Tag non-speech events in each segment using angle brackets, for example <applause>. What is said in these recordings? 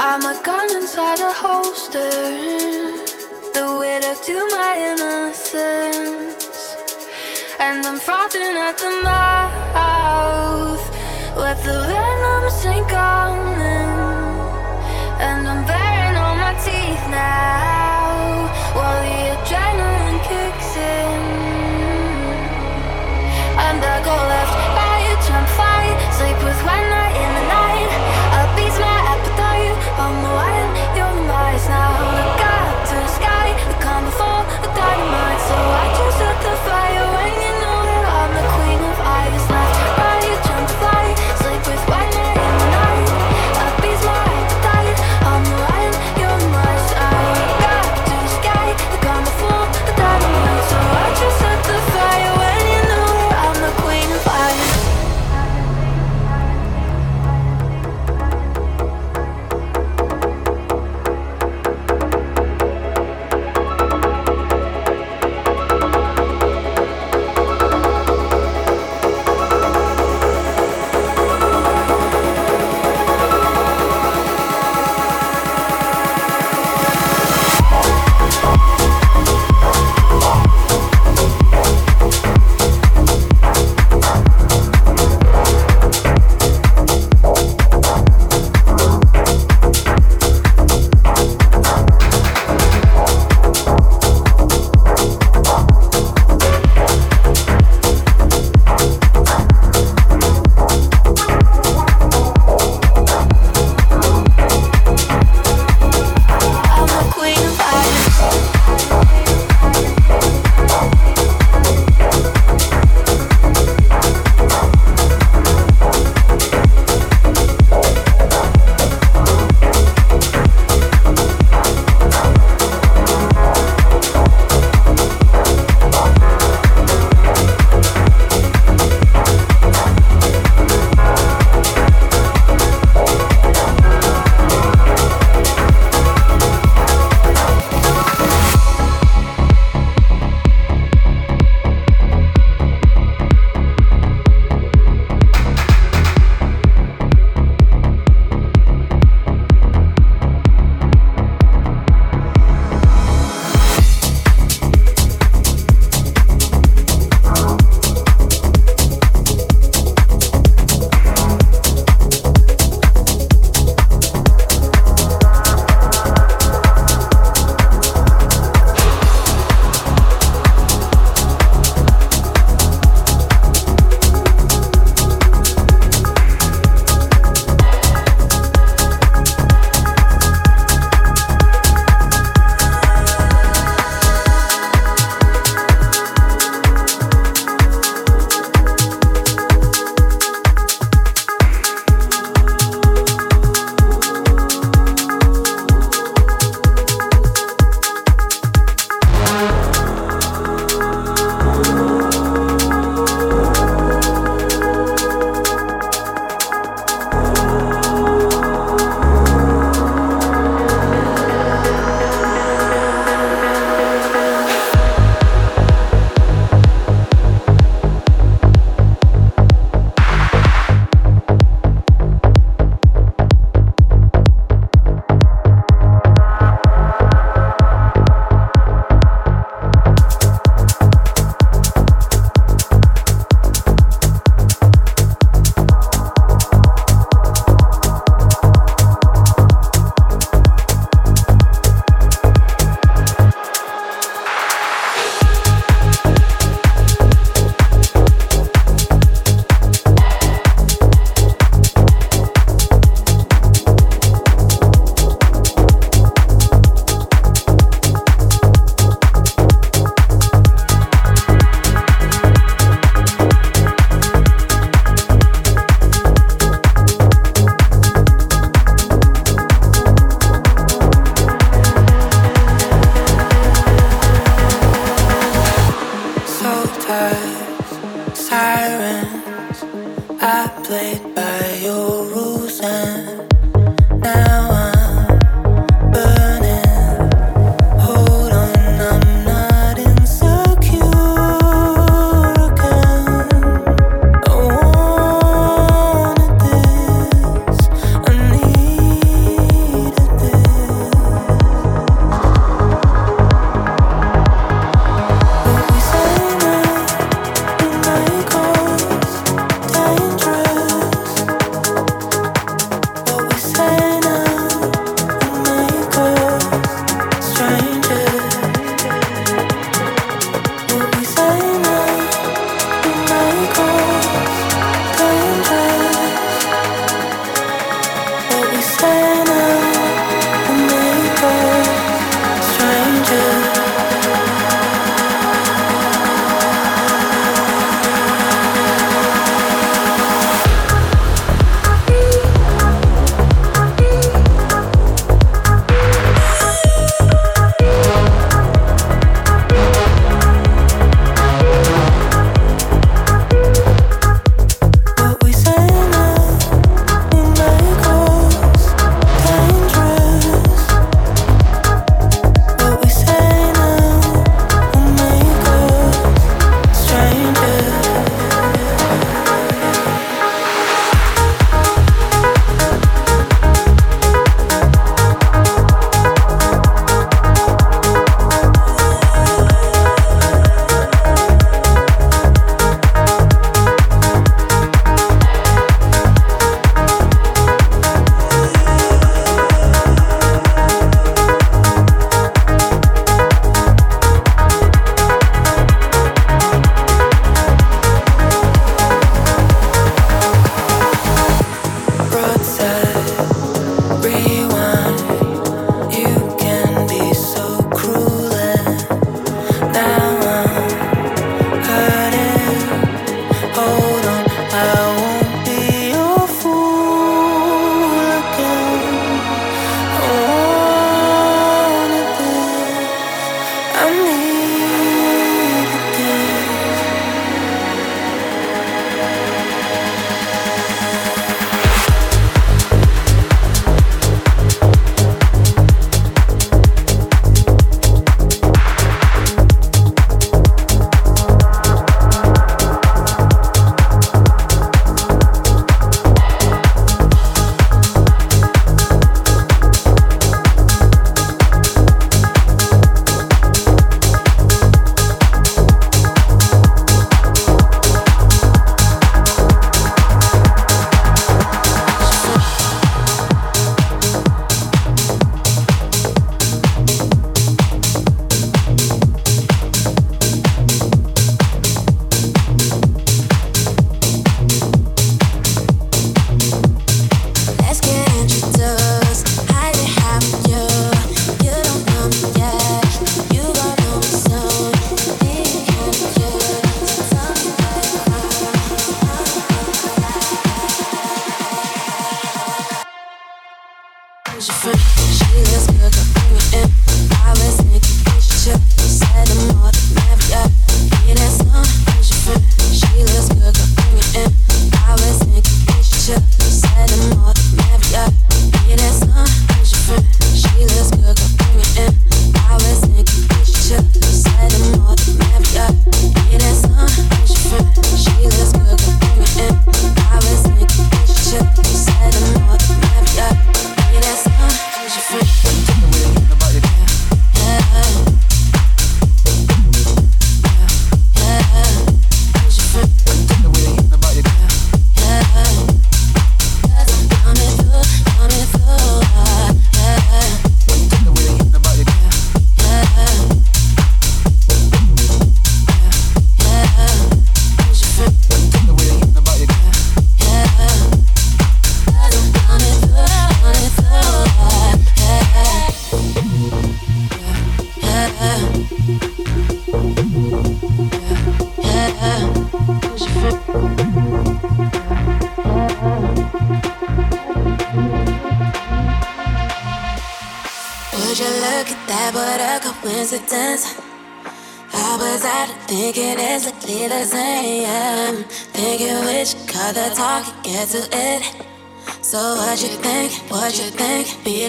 I'm a gun inside a holster. The widow to my innocence. And I'm frothing at the mouth. Let the venom sink on in.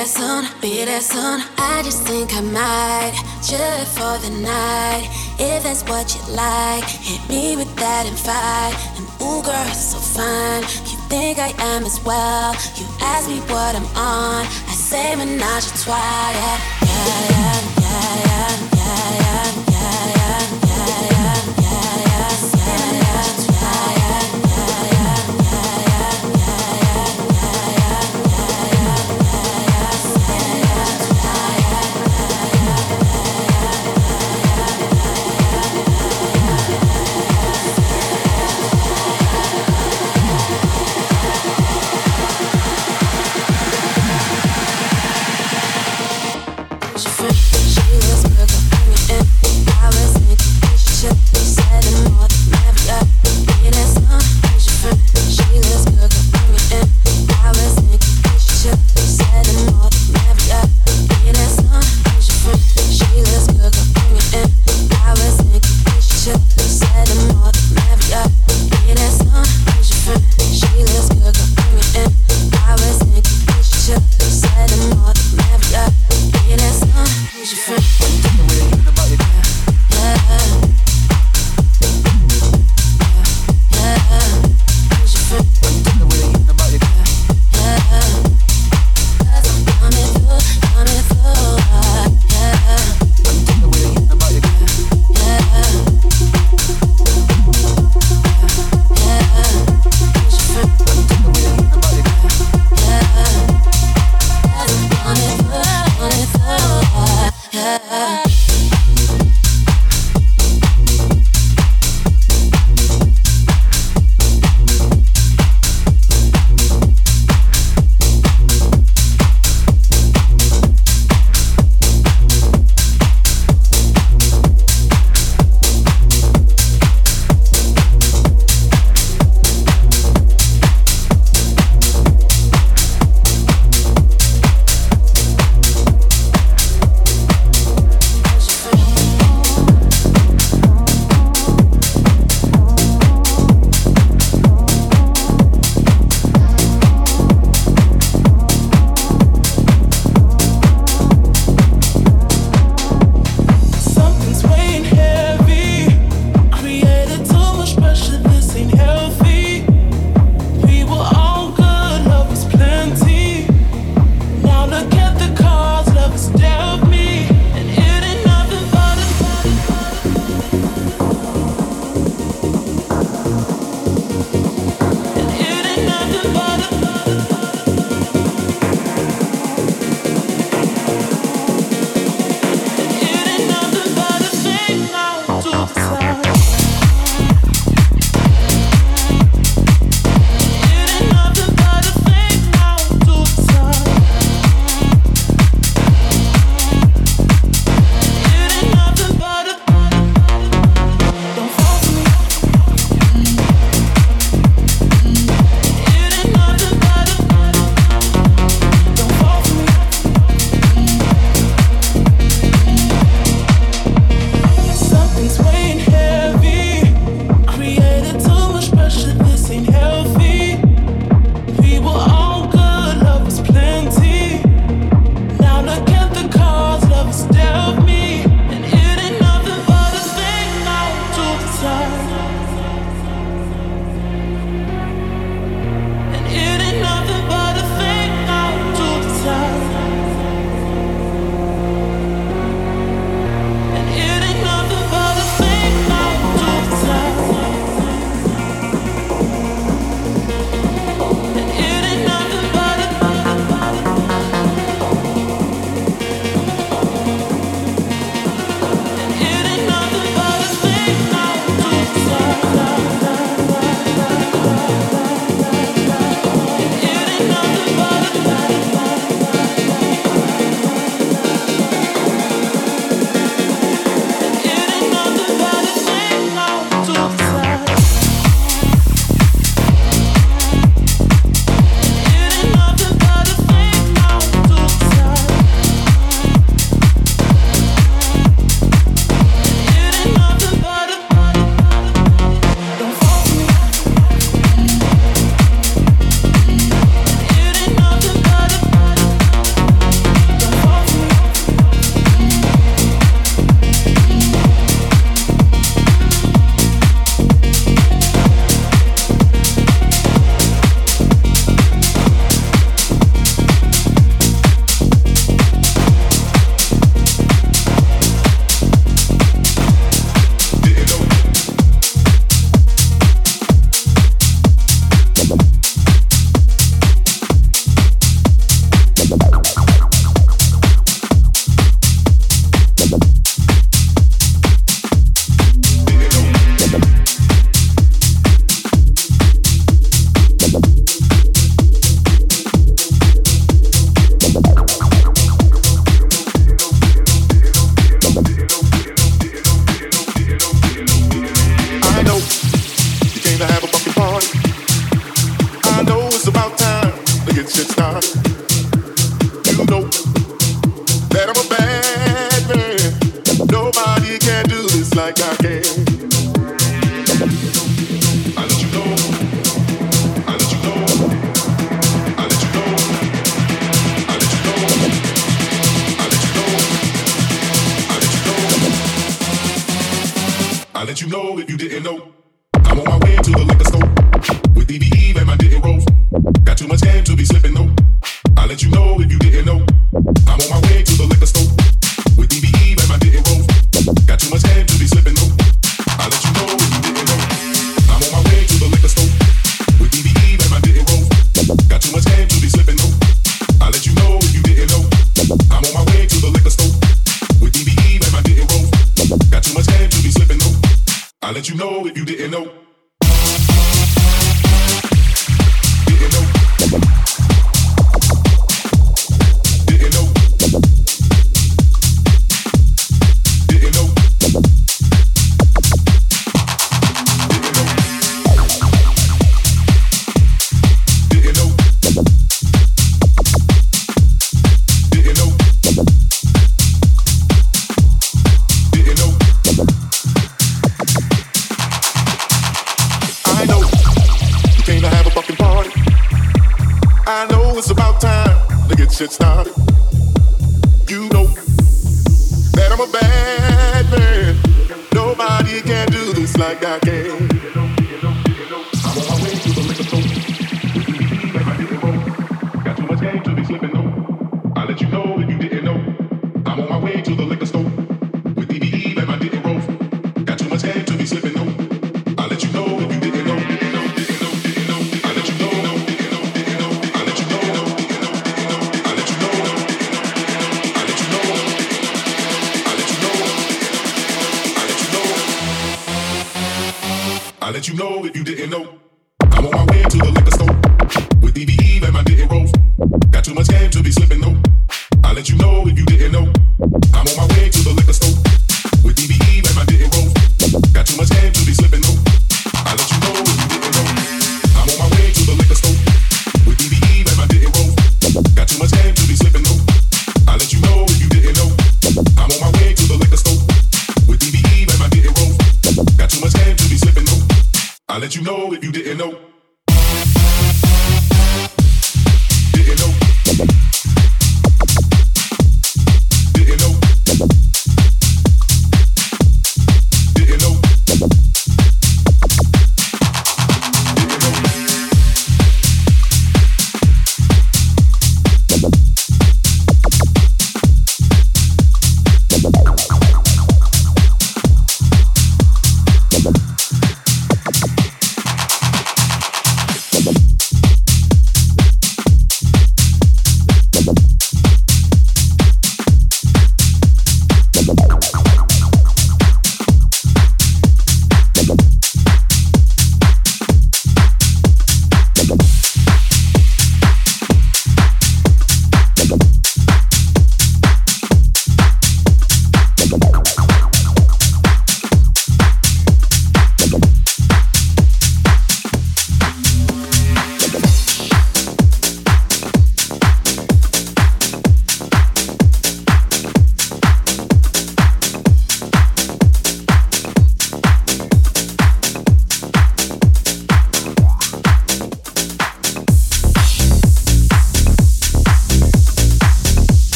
that sun, be that sun. I just think I might chill for the night. If that's what you like, hit me with that and fight. And ooh, girl, it's so fine. You think I am as well. You ask me what I'm on. I say menage a trois. Yeah, yeah, yeah.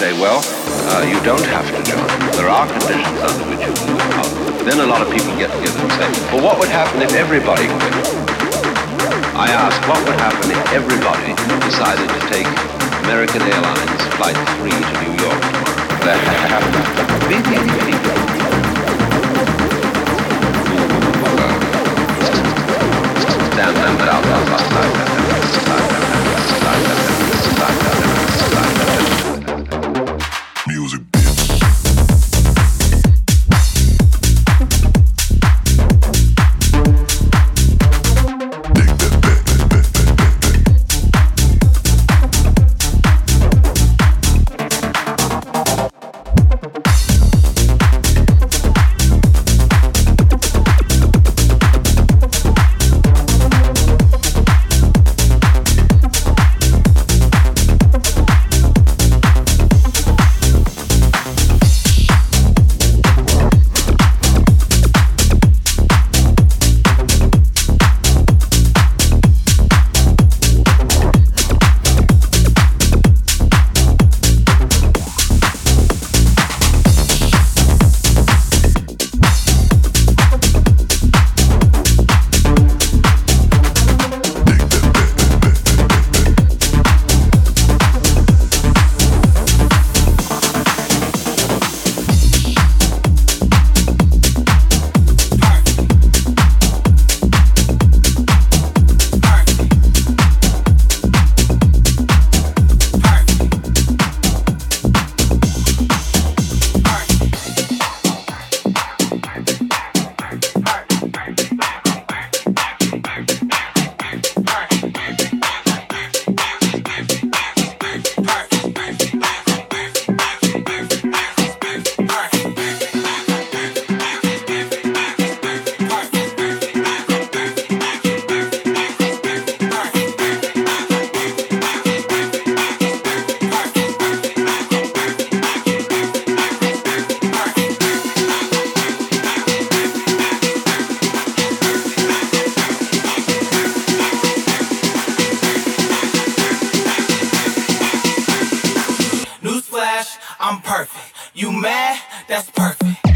Say, well, uh, you don't have to join. There are conditions under which you can come. Then a lot of people get together and say, well, what would happen if everybody quit? I ask, what would happen if everybody decided to take American Airlines Flight 3 to New York tomorrow? Many <laughs> people stand out outside. perfect. You mad? That's perfect.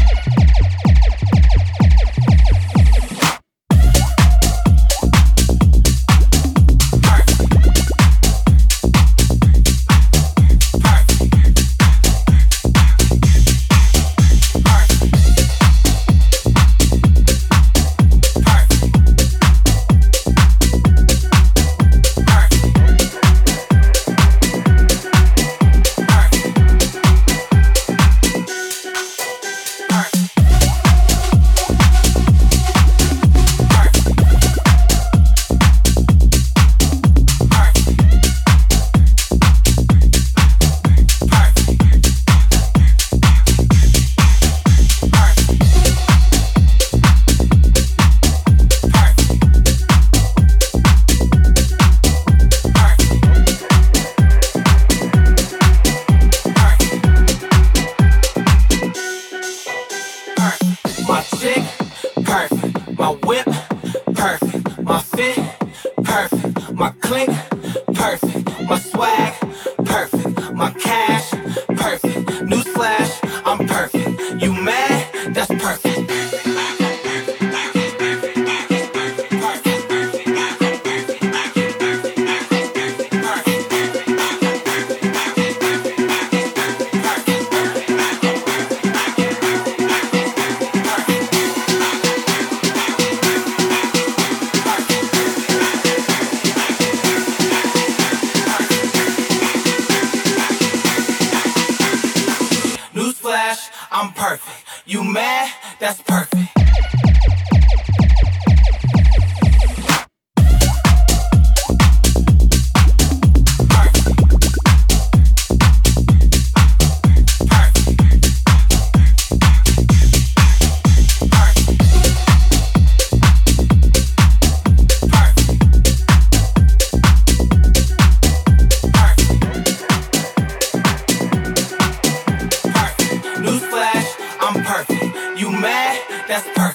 You mad? That's perfect.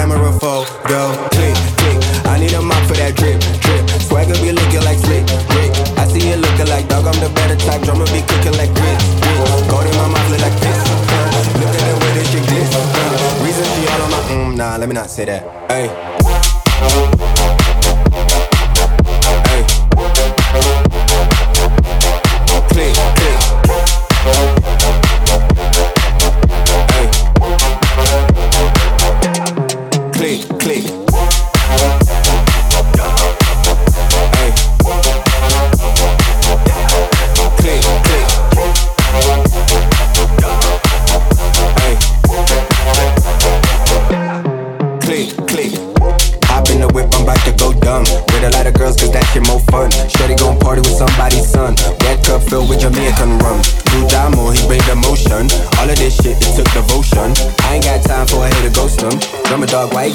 camera for photo. Click, click. I need a mop for that drip, drip. Swagger be looking like slick, Rick. I see you looking like dog. I'm the better type. Drummer be cooking like Rick, Rick. Gold in my mouth look like this. Look at the way that she glitz. Reason she all on my mm, nah. Let me not say that. Hey.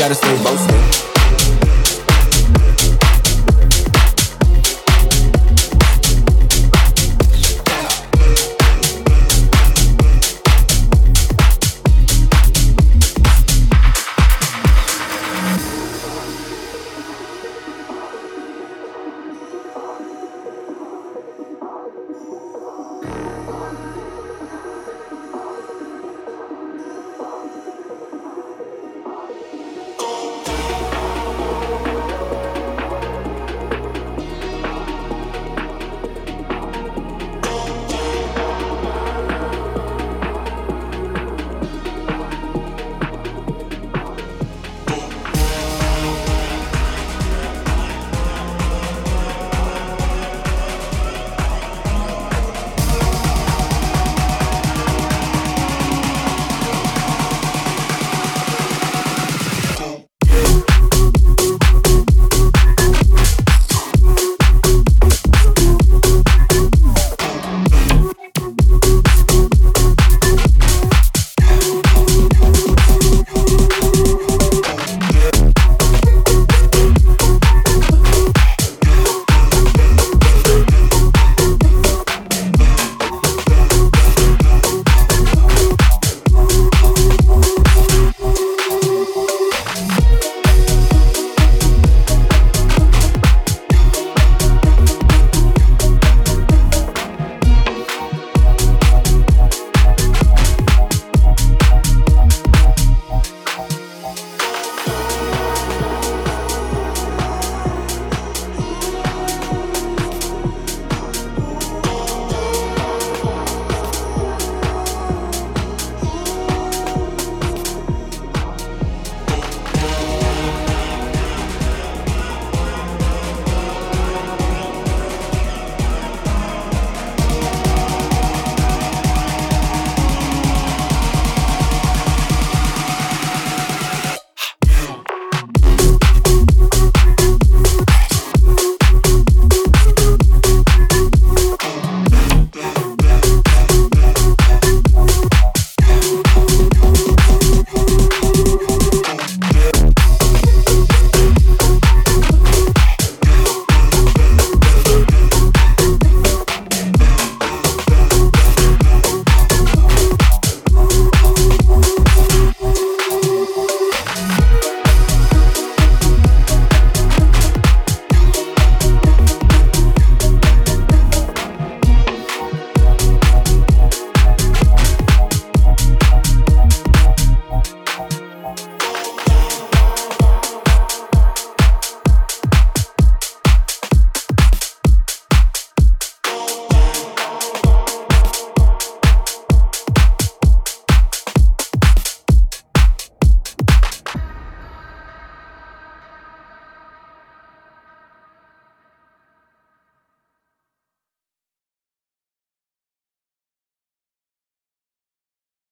gotta stay